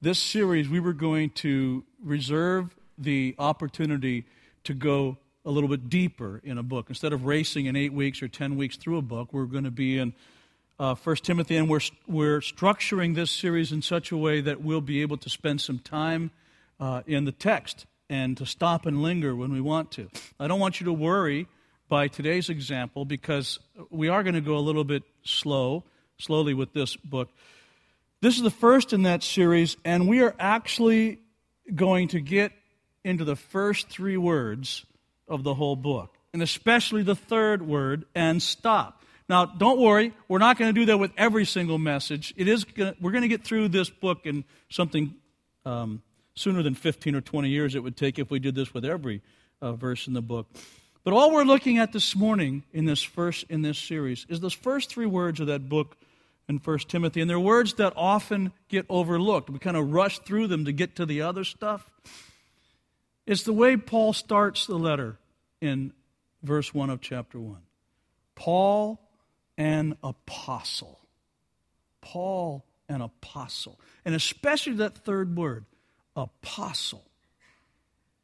this series, we were going to reserve the opportunity to go a little bit deeper in a book. Instead of racing in eight weeks or ten weeks through a book, we're going to be in uh, 1 Timothy, and we're, we're structuring this series in such a way that we'll be able to spend some time uh, in the text and to stop and linger when we want to. I don't want you to worry by today's example because we are going to go a little bit slow, slowly with this book. This is the first in that series, and we are actually going to get into the first three words of the whole book, and especially the third word, and stop. Now, don't worry, we're not going to do that with every single message. It is gonna, we're going to get through this book in something um, sooner than 15 or 20 years it would take if we did this with every uh, verse in the book. But all we're looking at this morning in this first in this series is those first three words of that book in 1 Timothy, and they're words that often get overlooked. We kind of rush through them to get to the other stuff. It's the way Paul starts the letter in verse 1 of chapter 1. Paul, an apostle. Paul, an apostle. And especially that third word, apostle.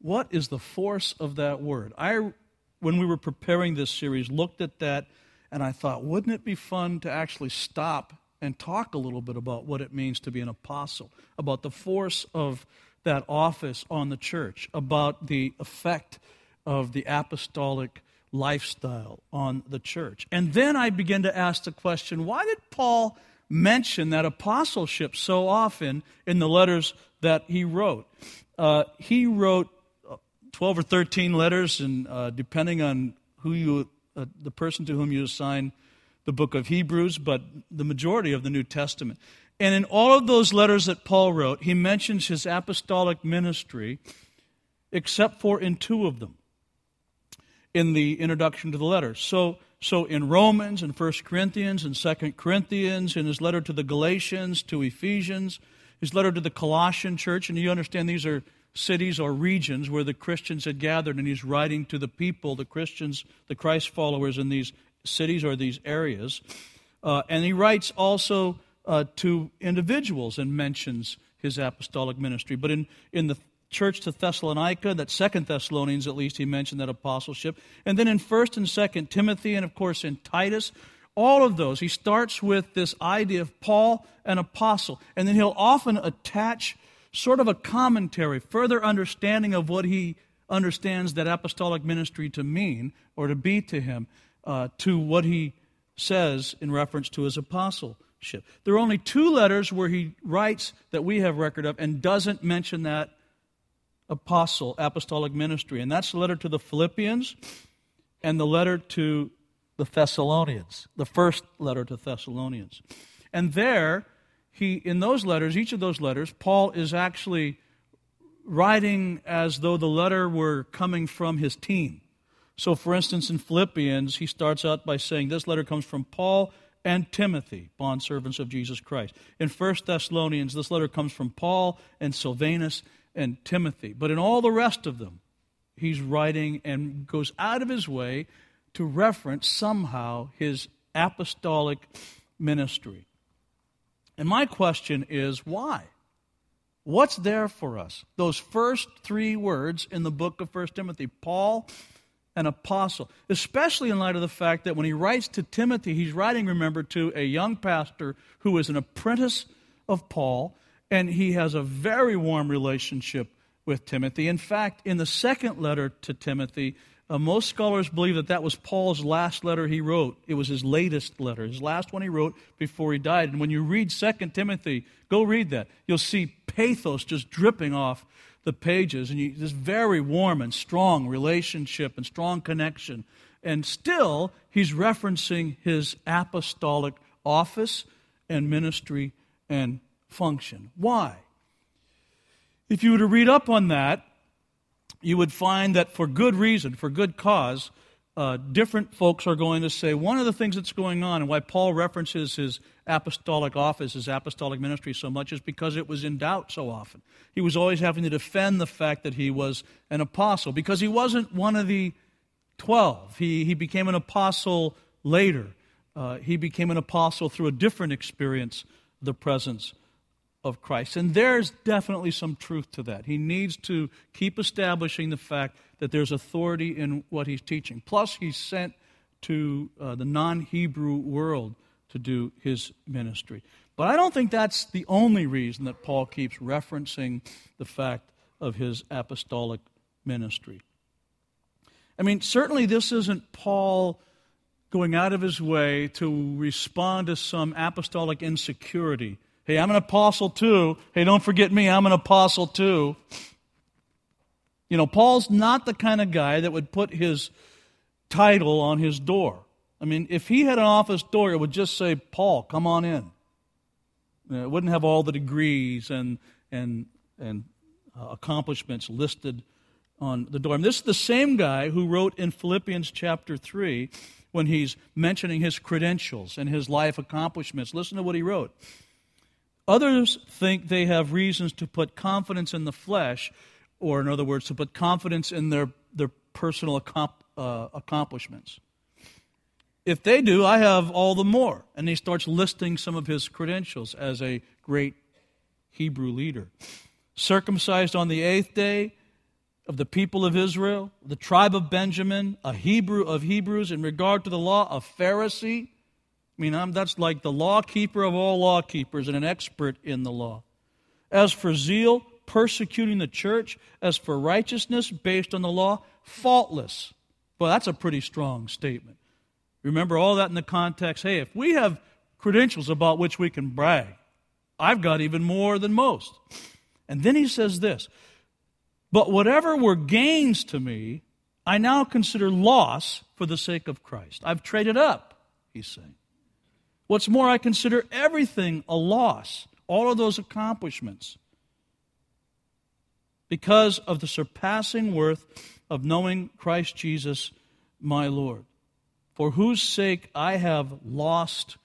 What is the force of that word? I, when we were preparing this series, looked at that and I thought, wouldn't it be fun to actually stop and talk a little bit about what it means to be an apostle, about the force of that office on the church, about the effect of the apostolic lifestyle on the church. And then I begin to ask the question why did Paul mention that apostleship so often in the letters that he wrote? Uh, he wrote uh, 12 or 13 letters, and uh, depending on who you, uh, the person to whom you assign the book of Hebrews, but the majority of the New Testament. And in all of those letters that Paul wrote, he mentions his apostolic ministry, except for in two of them in the introduction to the letter. So, so in Romans and 1 Corinthians and 2 Corinthians, in his letter to the Galatians, to Ephesians, his letter to the Colossian church, and you understand these are cities or regions where the Christians had gathered, and he's writing to the people, the Christians, the Christ followers in these cities or these areas. Uh, and he writes also uh, to individuals and mentions his apostolic ministry. But in, in the church to Thessalonica, that Second Thessalonians at least, he mentioned that apostleship. And then in First and Second Timothy, and of course in Titus, all of those, he starts with this idea of Paul, an apostle. And then he'll often attach sort of a commentary, further understanding of what he understands that apostolic ministry to mean or to be to him, uh, to what he says in reference to his apostleship. There are only two letters where he writes that we have record of and doesn't mention that apostle, apostolic ministry. And that's the letter to the Philippians and the letter to the Thessalonians, the first letter to Thessalonians. And there, he, in those letters, each of those letters, Paul is actually writing as though the letter were coming from his team. So, for instance, in Philippians, he starts out by saying, This letter comes from Paul and Timothy, bondservants of Jesus Christ. In 1 Thessalonians, this letter comes from Paul and Silvanus and Timothy. But in all the rest of them, he's writing and goes out of his way to reference somehow his apostolic ministry. And my question is why? What's there for us? Those first three words in the book of 1 Timothy Paul, an apostle, especially in light of the fact that when he writes to Timothy, he's writing, remember, to a young pastor who is an apprentice of Paul and he has a very warm relationship with Timothy. In fact, in the second letter to Timothy, uh, most scholars believe that that was Paul's last letter he wrote. It was his latest letter, his last one he wrote before he died. And when you read 2 Timothy, go read that. You'll see pathos just dripping off the pages, and you, this very warm and strong relationship and strong connection. And still, he's referencing his apostolic office and ministry and function. Why? If you were to read up on that, you would find that for good reason, for good cause, uh, different folks are going to say one of the things that's going on and why Paul references his apostolic office, his apostolic ministry so much is because it was in doubt so often. He was always having to defend the fact that he was an apostle because he wasn't one of the 12. He, he became an apostle later. Uh, he became an apostle through a different experience, the presence of Christ. And there's definitely some truth to that. He needs to keep establishing the fact that there's authority in what he's teaching. Plus, he's sent to uh, the non Hebrew world to do his ministry. But I don't think that's the only reason that Paul keeps referencing the fact of his apostolic ministry. I mean, certainly this isn't Paul going out of his way to respond to some apostolic insecurity. Hey, I'm an apostle too. Hey, don't forget me, I'm an apostle too. You know, Paul's not the kind of guy that would put his title on his door. I mean, if he had an office door, it would just say, Paul, come on in. It wouldn't have all the degrees and, and, and uh, accomplishments listed on the door. And this is the same guy who wrote in Philippians chapter 3 when he's mentioning his credentials and his life accomplishments. Listen to what he wrote. Others think they have reasons to put confidence in the flesh, or in other words, to put confidence in their, their personal uh, accomplishments. If they do, I have all the more. And he starts listing some of his credentials as a great Hebrew leader. Circumcised on the eighth day, of the people of Israel, the tribe of Benjamin, a Hebrew of Hebrews, in regard to the law, a Pharisee. I mean, I'm, that's like the law keeper of all law keepers and an expert in the law. As for zeal, persecuting the church. As for righteousness, based on the law, faultless. Well, that's a pretty strong statement. Remember all that in the context hey, if we have credentials about which we can brag, I've got even more than most. And then he says this but whatever were gains to me, I now consider loss for the sake of Christ. I've traded up, he's saying. What's more, I consider everything a loss, all of those accomplishments, because of the surpassing worth of knowing Christ Jesus, my Lord, for whose sake I have lost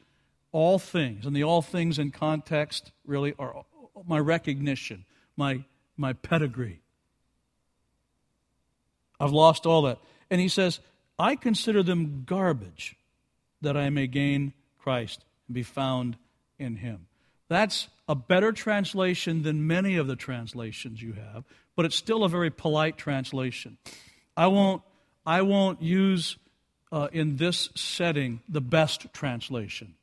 all things. And the all things in context really are my recognition, my, my pedigree I've lost all that. And he says, I consider them garbage that I may gain Christ and be found in him. That's a better translation than many of the translations you have, but it's still a very polite translation. I won't, I won't use uh, in this setting the best translation.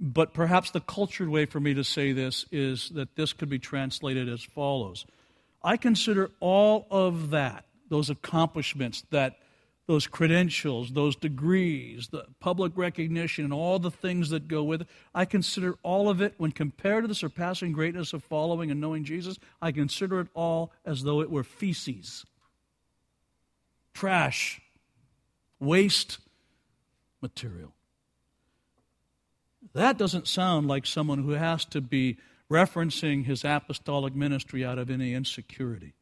But perhaps the cultured way for me to say this is that this could be translated as follows I consider all of that, those accomplishments, that those credentials, those degrees, the public recognition, and all the things that go with it, I consider all of it, when compared to the surpassing greatness of following and knowing Jesus, I consider it all as though it were feces, trash, waste material. That doesn't sound like someone who has to be referencing his apostolic ministry out of any insecurity.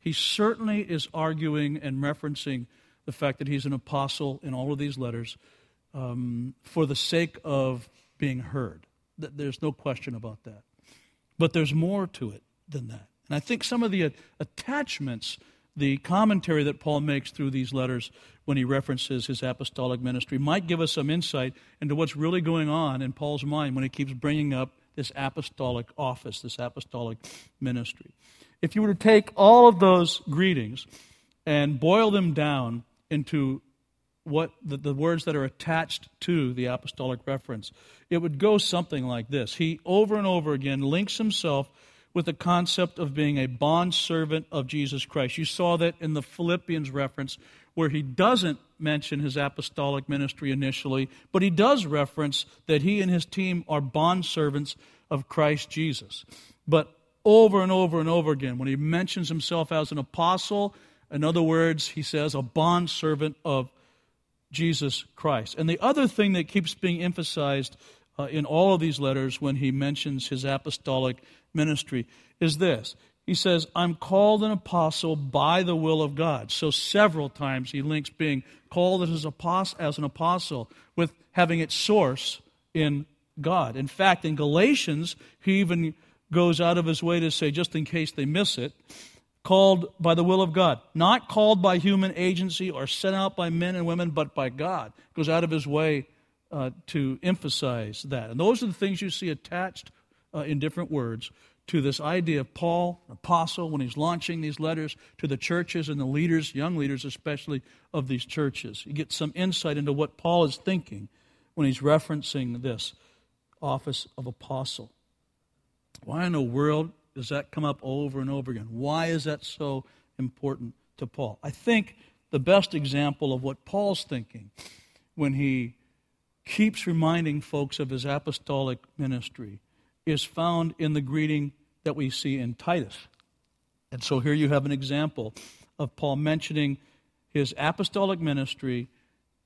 He certainly is arguing and referencing the fact that he's an apostle in all of these letters um, for the sake of being heard. There's no question about that. But there's more to it than that. And I think some of the attachments, the commentary that Paul makes through these letters when he references his apostolic ministry, might give us some insight into what's really going on in Paul's mind when he keeps bringing up this apostolic office, this apostolic ministry. If you were to take all of those greetings and boil them down into what the, the, words that are attached to the apostolic reference, it would go something like this. He over and over again links himself with the concept of being a bond servant of Jesus Christ. You saw that in the Philippians reference where he doesn't mention his apostolic ministry initially, but he does reference that he and his team are bondservants of Christ Jesus. But over and over and over again, when he mentions himself as an apostle, in other words, he says a bondservant of Jesus Christ. And the other thing that keeps being emphasized uh, in all of these letters when he mentions his apostolic ministry is this he says, I'm called an apostle by the will of God. So several times he links being called as, as an apostle with having its source in God. In fact, in Galatians, he even goes out of his way to say, just in case they miss it, called by the will of God. Not called by human agency or sent out by men and women, but by God. Goes out of his way uh, to emphasize that. And those are the things you see attached uh, in different words to this idea of Paul, apostle, when he's launching these letters to the churches and the leaders, young leaders especially, of these churches. You get some insight into what Paul is thinking when he's referencing this office of apostle. Why in the world does that come up over and over again? Why is that so important to Paul? I think the best example of what Paul's thinking when he keeps reminding folks of his apostolic ministry is found in the greeting that we see in Titus. And so here you have an example of Paul mentioning his apostolic ministry,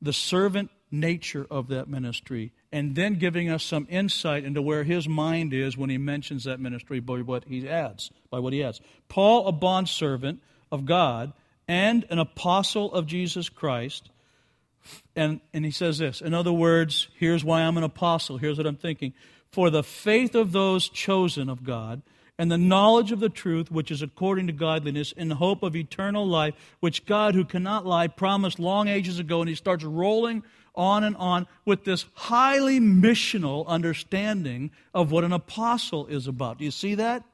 the servant nature of that ministry, and then giving us some insight into where his mind is when he mentions that ministry by what he adds. By what he adds. Paul, a bondservant of God and an apostle of Jesus Christ. And, and he says this. In other words, here's why I'm an apostle. Here's what I'm thinking. For the faith of those chosen of God and the knowledge of the truth, which is according to godliness, in hope of eternal life, which God, who cannot lie, promised long ages ago. And he starts rolling on and on with this highly missional understanding of what an apostle is about. Do you see that?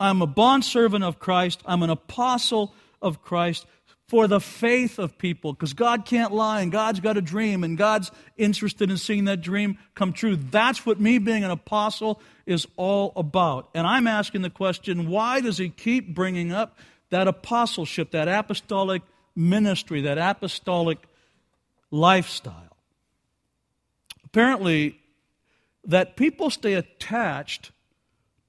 I'm a bondservant of Christ. I'm an apostle of Christ for the faith of people because God can't lie and God's got a dream and God's interested in seeing that dream come true. That's what me being an apostle is all about. And I'm asking the question why does he keep bringing up that apostleship, that apostolic ministry, that apostolic lifestyle. Apparently, that people stay attached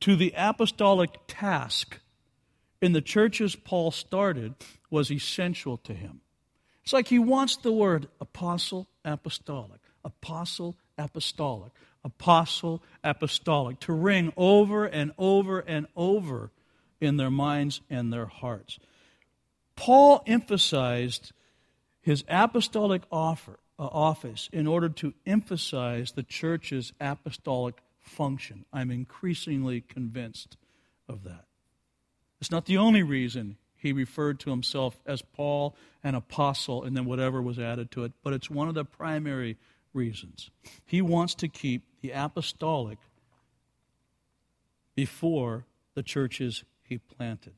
to the apostolic task in the churches Paul started was essential to him. It's like he wants the word apostle, apostolic, apostle, apostolic, apostle, apostolic to ring over and over and over in their minds and their hearts. Paul emphasized his apostolic offer, uh, office in order to emphasize the church's apostolic function. I'm increasingly convinced of that. It's not the only reason he referred to himself as Paul, an apostle, and then whatever was added to it, but it's one of the primary reasons. He wants to keep the apostolic before the churches he planted.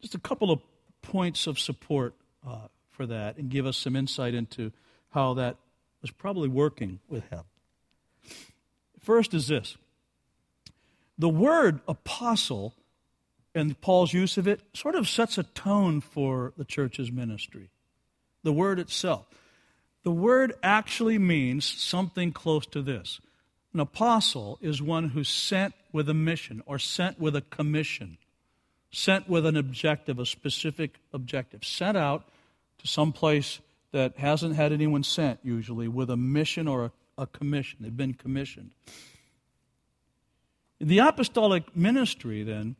Just a couple of points of support uh, for that and give us some insight into how that was probably working with him. First is this the word apostle and Paul's use of it sort of sets a tone for the church's ministry. The word itself. The word actually means something close to this. An apostle is one who's sent with a mission or sent with a commission, sent with an objective, a specific objective, sent out to some place that hasn't had anyone sent, usually, with a mission or a, a commission. They've been commissioned. The apostolic ministry, then,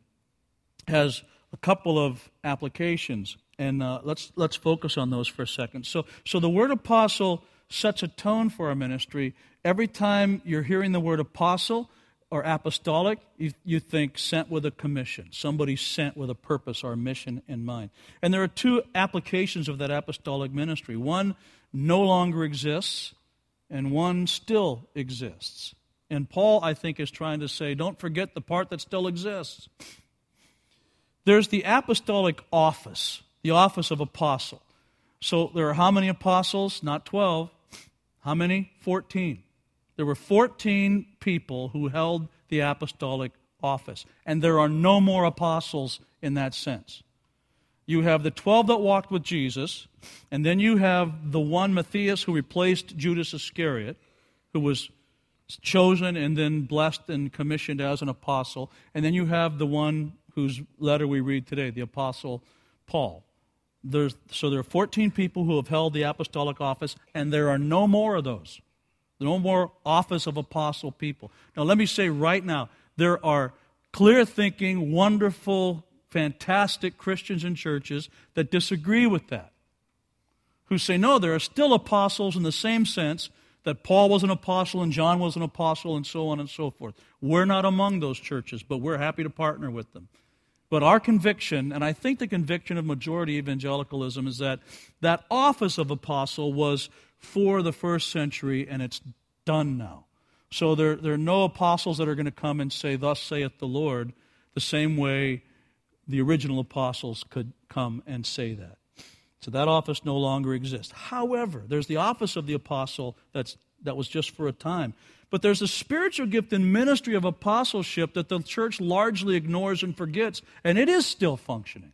has a couple of applications, and uh, let's, let's focus on those for a second. So, so the word apostle sets a tone for our ministry. Every time you're hearing the word apostle, or apostolic, you, you think sent with a commission. Somebody sent with a purpose or a mission in mind. And there are two applications of that apostolic ministry. One no longer exists, and one still exists. And Paul, I think, is trying to say, don't forget the part that still exists. There's the apostolic office, the office of apostle. So there are how many apostles? Not 12. How many? 14. There were 14 people who held the apostolic office, and there are no more apostles in that sense. You have the 12 that walked with Jesus, and then you have the one, Matthias, who replaced Judas Iscariot, who was chosen and then blessed and commissioned as an apostle. And then you have the one whose letter we read today, the apostle Paul. There's, so there are 14 people who have held the apostolic office, and there are no more of those. No more office of apostle people. Now, let me say right now there are clear thinking, wonderful, fantastic Christians and churches that disagree with that. Who say, no, there are still apostles in the same sense that Paul was an apostle and John was an apostle and so on and so forth. We're not among those churches, but we're happy to partner with them. But our conviction, and I think the conviction of majority evangelicalism, is that that office of apostle was for the first century, and it's done now. So there, there are no apostles that are going to come and say, Thus saith the Lord, the same way the original apostles could come and say that. So that office no longer exists. However, there's the office of the apostle that's, that was just for a time. But there's a spiritual gift and ministry of apostleship that the church largely ignores and forgets, and it is still functioning.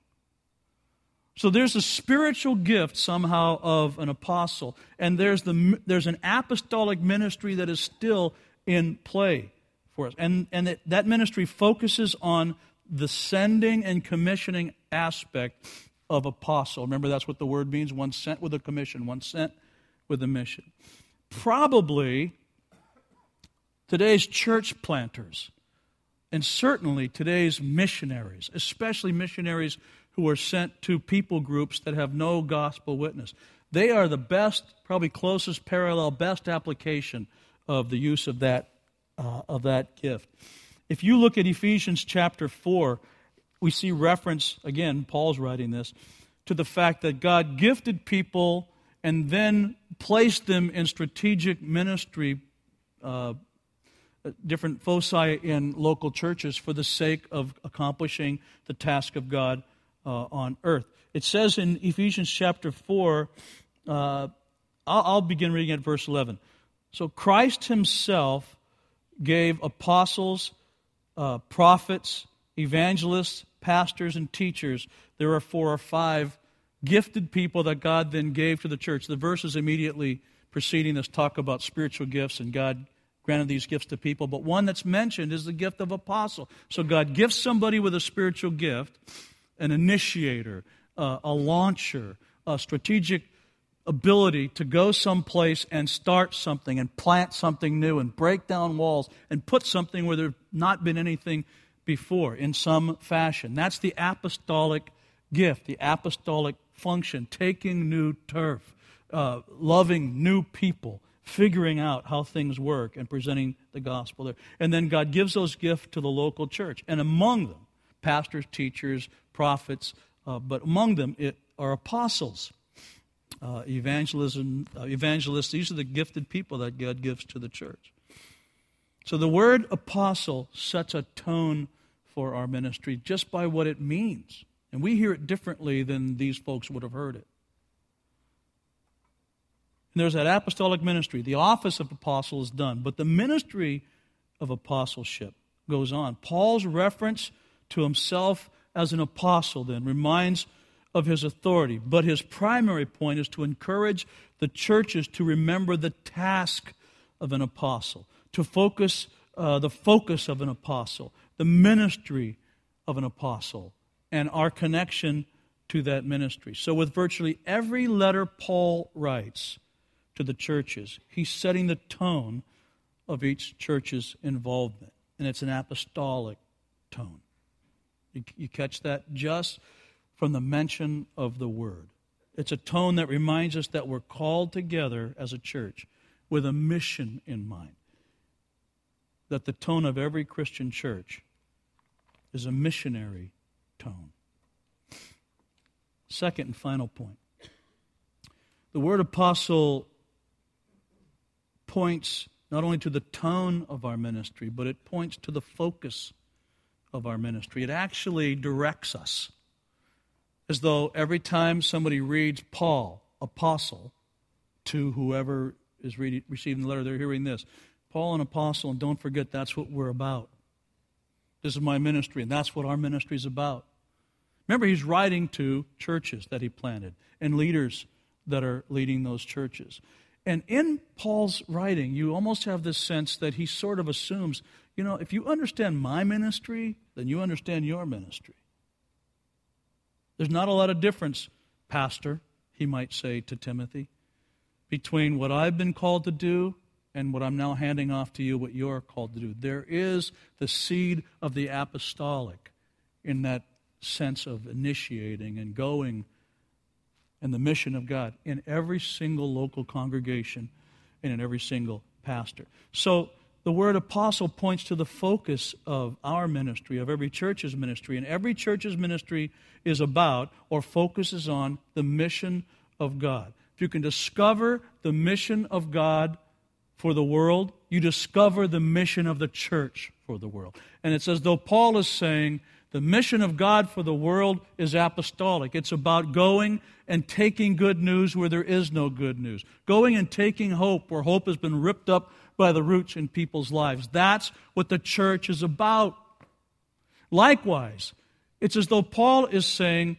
So there's a spiritual gift somehow of an apostle, and there's, the, there's an apostolic ministry that is still in play for us. And, and that ministry focuses on the sending and commissioning aspect of apostle. Remember, that's what the word means one sent with a commission, one sent with a mission. Probably today's church planters, and certainly today's missionaries, especially missionaries who are sent to people groups that have no gospel witness. They are the best, probably closest parallel, best application of the use of that, uh, of that gift. If you look at Ephesians chapter 4, we see reference, again, Paul's writing this, to the fact that God gifted people and then placed them in strategic ministry, uh, different foci in local churches for the sake of accomplishing the task of God uh, on earth. It says in Ephesians chapter 4, uh, I'll, I'll begin reading at verse 11. So Christ himself gave apostles, uh, prophets, evangelists, pastors, and teachers. There are four or five gifted people that God then gave to the church. The verses immediately preceding this talk about spiritual gifts and God granted these gifts to people. But one that's mentioned is the gift of apostle. So God gifts somebody with a spiritual gift an initiator, uh, a launcher, a strategic ability to go someplace and start something and plant something new and break down walls and put something where there's not been anything before in some fashion. That's the apostolic gift, the apostolic function, taking new turf, uh, loving new people, figuring out how things work, and presenting the gospel there. And then God gives those gifts to the local church. And among them, pastors, teachers, prophets, uh, but among them it are apostles, uh, evangelism, uh, evangelists. These are the gifted people that God gives to the church. So the word apostle sets a tone for our ministry just by what it means. And we hear it differently than these folks would have heard it. And there's that apostolic ministry. The office of apostle is done, but the ministry of apostleship goes on. Paul's reference to himself as an apostle, then, reminds of his authority. But his primary point is to encourage the churches to remember the task of an apostle, to focus uh, the focus of an apostle, the ministry of an apostle, and our connection to that ministry. So, with virtually every letter Paul writes to the churches, he's setting the tone of each church's involvement, and it's an apostolic tone. You, catch that? Just from the mention of the word. It's a tone that reminds us that we're called together as a church with a mission in mind. That the tone of every Christian church is a missionary tone. Second and final point the word apostle points not only to the tone of our ministry, but it points to the focus of our ministry. It actually directs us. As though every time somebody reads Paul, apostle, to whoever is receiving the letter, they're hearing this Paul, an apostle, and don't forget that's what we're about. This is my ministry, and that's what our ministry is about. Remember, he's writing to churches that he planted and leaders that are leading those churches. And in Paul's writing, you almost have this sense that he sort of assumes you know, if you understand my ministry, then you understand your ministry. There's not a lot of difference, Pastor, he might say to Timothy, between what I've been called to do and what I'm now handing off to you, what you're called to do. There is the seed of the apostolic in that sense of initiating and going and the mission of God in every single local congregation and in every single pastor. So the word apostle points to the focus of our ministry, of every church's ministry. And every church's ministry is about or focuses on the mission of God. If you can discover the mission of God for the world, you discover the mission of the church for the world. And it's as though Paul is saying the mission of God for the world is apostolic. It's about going and taking good news where there is no good news, going and taking hope where hope has been ripped up by the roots in people's lives. That's what the church is about. Likewise, it's as though Paul is saying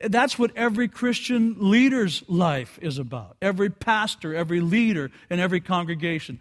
that's what every Christian leader's life is about. Every pastor, every leader, and every congregation.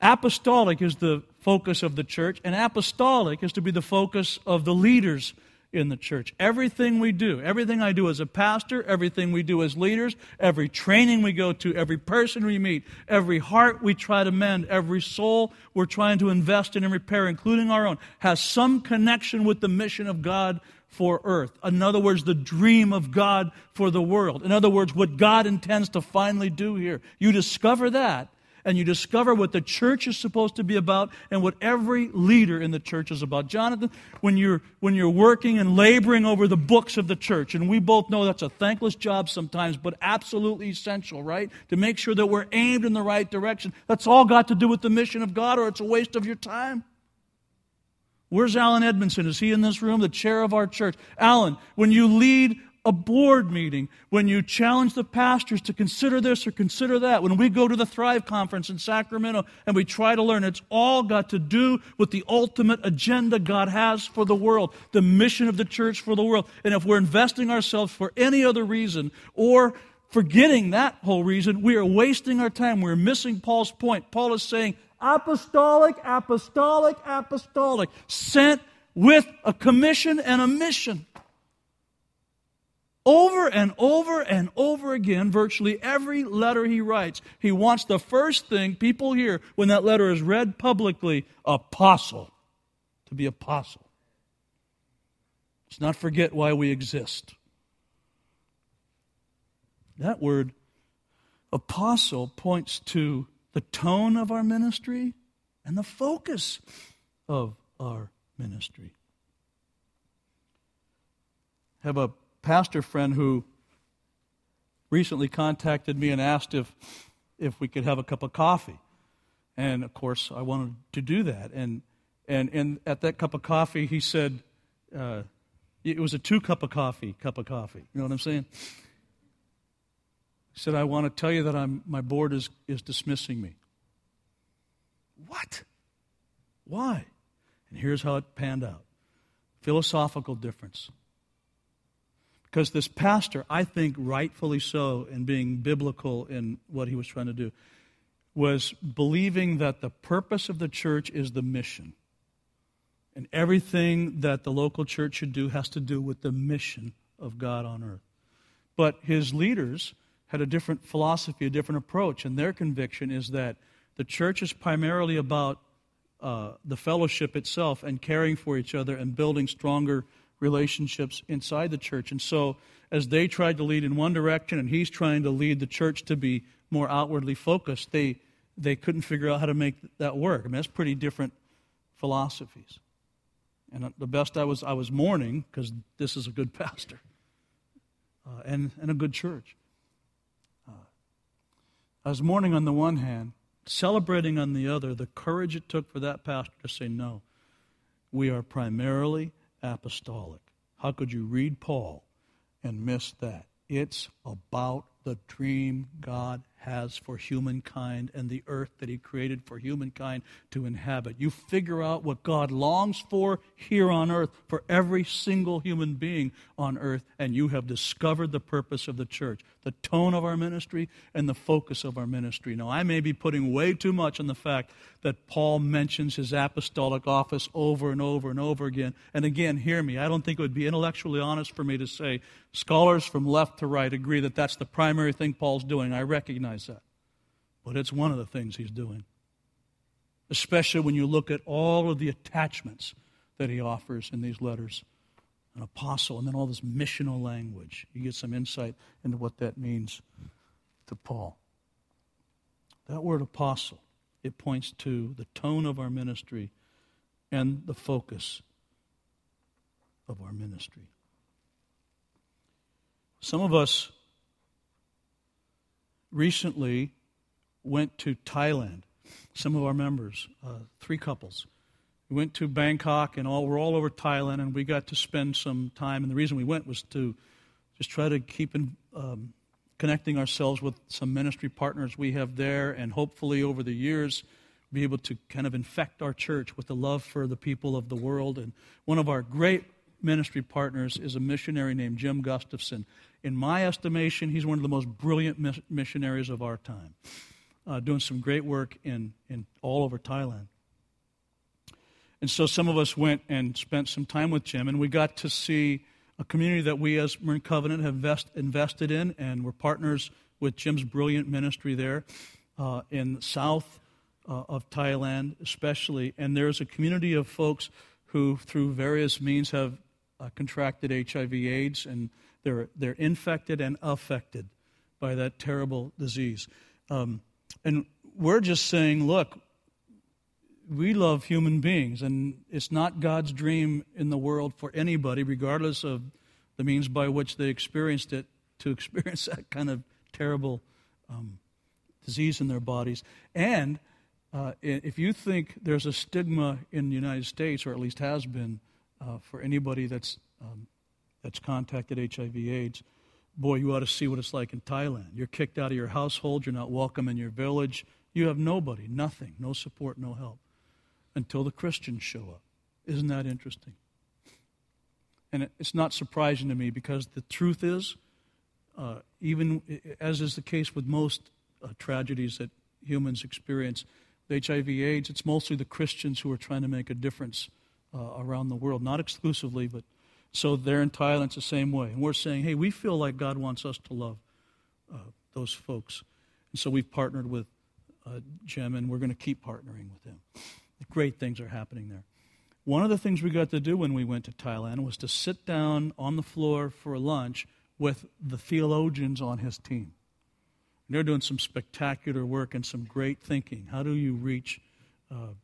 Apostolic is the focus of the church, and apostolic is to be the focus of the leaders in the church. Everything we do, everything I do as a pastor, everything we do as leaders, every training we go to, every person we meet, every heart we try to mend, every soul we're trying to invest in and repair, including our own, has some connection with the mission of God for earth. In other words, the dream of God for the world. In other words, what God intends to finally do here. You discover that, and you discover what the church is supposed to be about and what every leader in the church is about. Jonathan, when you're, when you're working and laboring over the books of the church, and we both know that's a thankless job sometimes, but absolutely essential, right? To make sure that we're aimed in the right direction. That's all got to do with the mission of God, or it's a waste of your time. Where's Alan Edmondson? Is he in this room? The chair of our church. Alan, when you lead a board meeting, when you challenge the pastors to consider this or consider that, when we go to the Thrive Conference in Sacramento and we try to learn, it's all got to do with the ultimate agenda God has for the world, the mission of the church for the world. And if we're investing ourselves for any other reason or forgetting that whole reason, we are wasting our time. We're missing Paul's point. Paul is saying, apostolic, apostolic, apostolic, sent with a commission and a mission. Over and over and over again, virtually every letter he writes, he wants the first thing people hear when that letter is read publicly apostle. To be apostle. Let's not forget why we exist. That word apostle points to the tone of our ministry and the focus of our ministry. Have a pastor friend who recently contacted me and asked if, if we could have a cup of coffee. And of course, I wanted to do that. And, and, and at that cup of coffee, he said, uh, it was a two cup of coffee, cup of coffee. You know what I'm saying? He said, I want to tell you that I'm, my board is, is dismissing me. What? Why? And here's how it panned out philosophical difference. Because this pastor, I think rightfully so, in being biblical in what he was trying to do, was believing that the purpose of the church is the mission. And everything that the local church should do has to do with the mission of God on earth. But his leaders had a different philosophy, a different approach, and their conviction is that the church is primarily about uh, the fellowship itself and caring for each other and building stronger relationships inside the church. And so, as they tried to lead in one direction and he's trying to lead the church to be more outwardly focused, they, they couldn't figure out how to make that work. I mean, that's pretty different philosophies. And the best I was, I was mourning because this is a good pastor uh, and, and a good church. I was mourning on the one hand, celebrating on the other the courage it took for that pastor to say, no, we are primarily apostolic. How could you read Paul and miss that? It's about the dream God has for humankind and the earth that He created for humankind to inhabit. You figure out what God longs for here on earth for every single human being on earth, and you have discovered the purpose of the church, the tone of our ministry, and the focus of our ministry. Now, I may be putting way too much on the fact that Paul mentions his apostolic office over and over and over again. And again, hear me, I don't think it would be intellectually honest for me to say scholars from left to right agree that that's the primary thing Paul's doing. I recognize that. But it's one of the things he's doing, especially when you look at all of the attachments that he offers in these letters an apostle, and then all this missional language. You get some insight into what that means to Paul. That word apostle, it points to the tone of our ministry and the focus of our ministry. Some of us recently went to Thailand some of our members, uh, three couples. We went to Bangkok and all, we're all over Thailand, and we got to spend some time. And the reason we went was to just try to keep in, um, connecting ourselves with some ministry partners we have there, and hopefully over the years be able to kind of infect our church with the love for the people of the world. And one of our great ministry partners is a missionary named Jim Gustafson. In my estimation, he's one of the most brilliant missionaries of our time, uh, doing some great work in, in all over Thailand. And so some of us went and spent some time with Jim, and we got to see a community that we as Marin Covenant have invest, invested in, and we're partners with Jim's brilliant ministry there uh, in south uh, of Thailand, especially. And there's a community of folks who, through various means, have uh, contracted HIV/AIDS, and they're they're infected and affected by that terrible disease. Um, and we're just saying, look, we love human beings, and it's not God's dream in the world for anybody, regardless of the means by which they experienced it, to experience that kind of terrible um, disease in their bodies. And uh, if you think there's a stigma in the United States, or at least has been, uh, for anybody that's um, that's contacted HIV/AIDS, boy, you ought to see what it's like in Thailand. You're kicked out of your household. You're not welcome in your village. You have nobody, nothing, no support, no help until the Christians show up. Isn't that interesting? And it's not surprising to me because the truth is, uh, even as is the case with most uh, tragedies that humans experience, with HIV/AIDS, it's mostly the Christians who are trying to make a difference uh, around the world. Not exclusively, but so there in Thailand, it's the same way. And we're saying, hey, we feel like God wants us to love uh, those folks. And so we've partnered with uh, Jim, and we're going to keep partnering with him. Great things are happening there. One of the things we got to do when we went to Thailand was to sit down on the floor for lunch with the theologians on his team. And they're doing some spectacular work and some great thinking. How do you reach uh,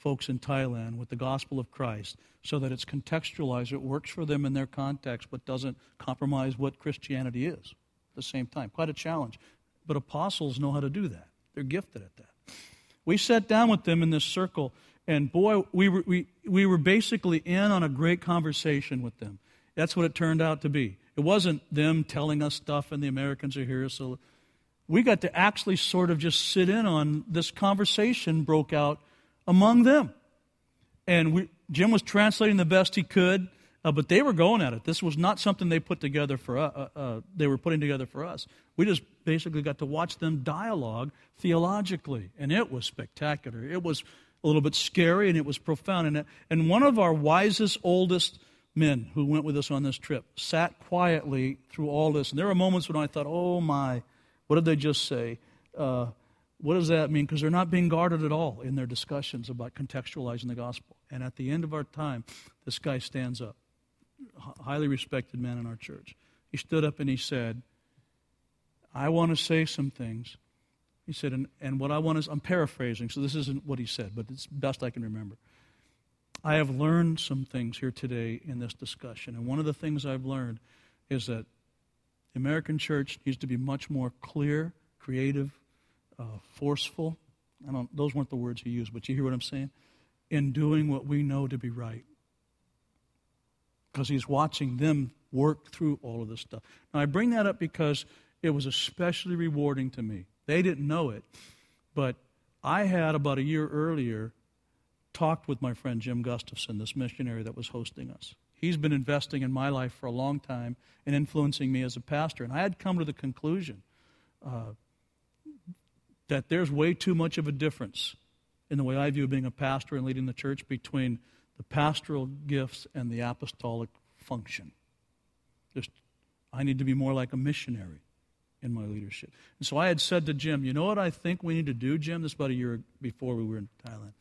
folks in Thailand with the gospel of Christ so that it's contextualized, it works for them in their context, but doesn't compromise what Christianity is at the same time? Quite a challenge. But apostles know how to do that, they're gifted at that. We sat down with them in this circle, and boy, we were, we, we were basically in on a great conversation with them. That's what it turned out to be. It wasn't them telling us stuff and the Americans are here, so we got to actually sort of just sit in on this conversation broke out among them. And we, Jim was translating the best he could, uh, but they were going at it. This was not something they put together for uh, uh, uh they were putting together for us. We just basically got to watch them dialogue theologically, and it was spectacular. It was a little bit scary and it was profound. And, and one of our wisest, oldest men who went with us on this trip sat quietly through all this. And there were moments when I thought, oh my, what did they just say? Uh, what does that mean? Because they're not being guarded at all in their discussions about contextualizing the gospel. And at the end of our time, this guy stands up, highly respected man in our church. He stood up and he said, I want to say some things he said, and, and what I want is, I'm paraphrasing, so this isn't what he said, but it's best I can remember. I have learned some things here today in this discussion, and one of the things I've learned is that the American church needs to be much more clear, creative, uh, forceful. I don't, those weren't the words he used, but you hear what I'm saying? In doing what we know to be right. Because he's watching them work through all of this stuff. Now, I bring that up because it was especially rewarding to me they didn't know it. But I had about a year earlier talked with my friend Jim Gustafson, this missionary that was hosting us. He's been investing in my life for a long time and influencing me as a pastor. And I had come to the conclusion uh, that there's way too much of a difference in the way I view being a pastor and leading the church between the pastoral gifts and the apostolic function. Just, I need to be more like a missionary in my leadership. And so I had said to Jim, you know what I think we need to do, Jim? This about a year before we were in Thailand.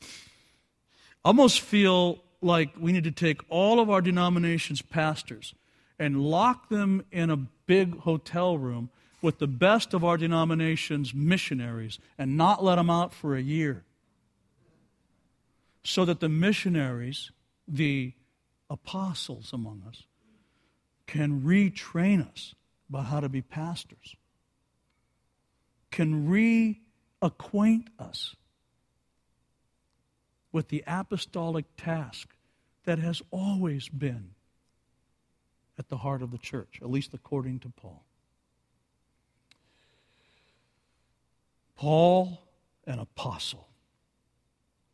Almost feel like we need to take all of our denomination's pastors and lock them in a big hotel room with the best of our denomination's missionaries and not let them out for a year. So that the missionaries, the apostles among us, can retrain us about how to be pastors can reacquaint us with the apostolic task that has always been at the heart of the church, at least according to Paul. Paul, an apostle,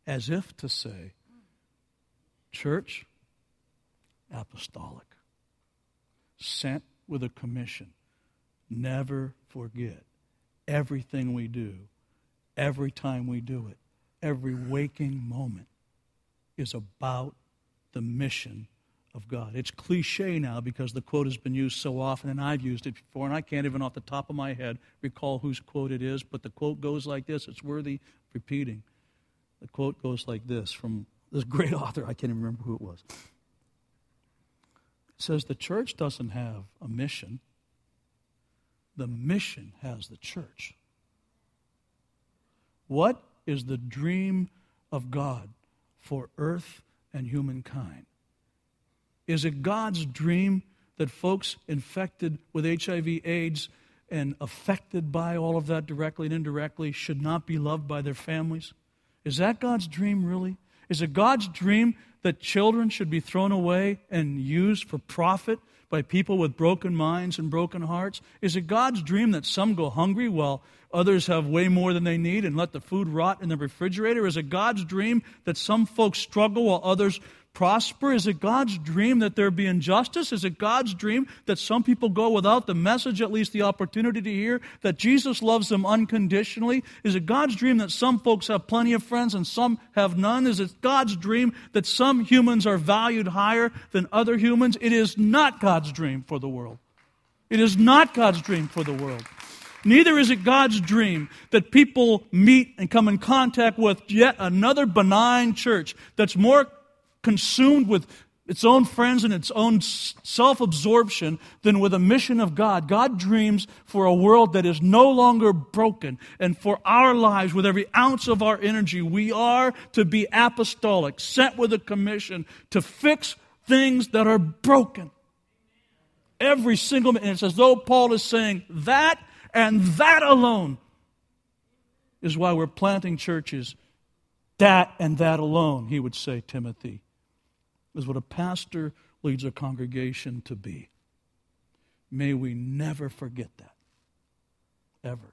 as if to say, Church, apostolic, sent with a commission. Never forget everything we do, every time we do it, every waking moment is about the mission of God. It's cliche now because the quote has been used so often, and I've used it before, and I can't even off the top of my head recall whose quote it is, but the quote goes like this. It's worthy of repeating. The quote goes like this from this great author, I can't even remember who it was. It says, The church doesn't have a mission, the mission has the church. What is the dream of God for earth and humankind? Is it God's dream that folks infected with HIV, AIDS, and affected by all of that directly and indirectly should not be loved by their families? Is that God's dream, really? Is it God's dream that children should be thrown away and used for profit by people with broken minds and broken hearts? Is it God's dream that some go hungry while others have way more than they need and let the food rot in the refrigerator? Is it God's dream that some folks struggle while others prosper? Is it God's dream that there be injustice? Is it God's dream that some people go without the message, at least the opportunity to hear that Jesus loves them unconditionally? Is it God's dream that some folks have plenty of friends and some have none? Is it God's dream that some humans are valued higher than other humans? It is not God's dream for the world. It is not God's dream for the world. Neither is it God's dream that people meet and come in contact with yet another benign church that's more consumed with its own friends and its own self absorption than with a mission of God. God dreams for a world that is no longer broken. And for our lives, with every ounce of our energy, we are to be apostolic, sent with a commission to fix things that are broken. Every single, and it's as though Paul is saying that and that alone is why we're planting churches. That and that alone, he would say, Timothy is what a pastor leads a congregation to be. May we never forget that. Ever.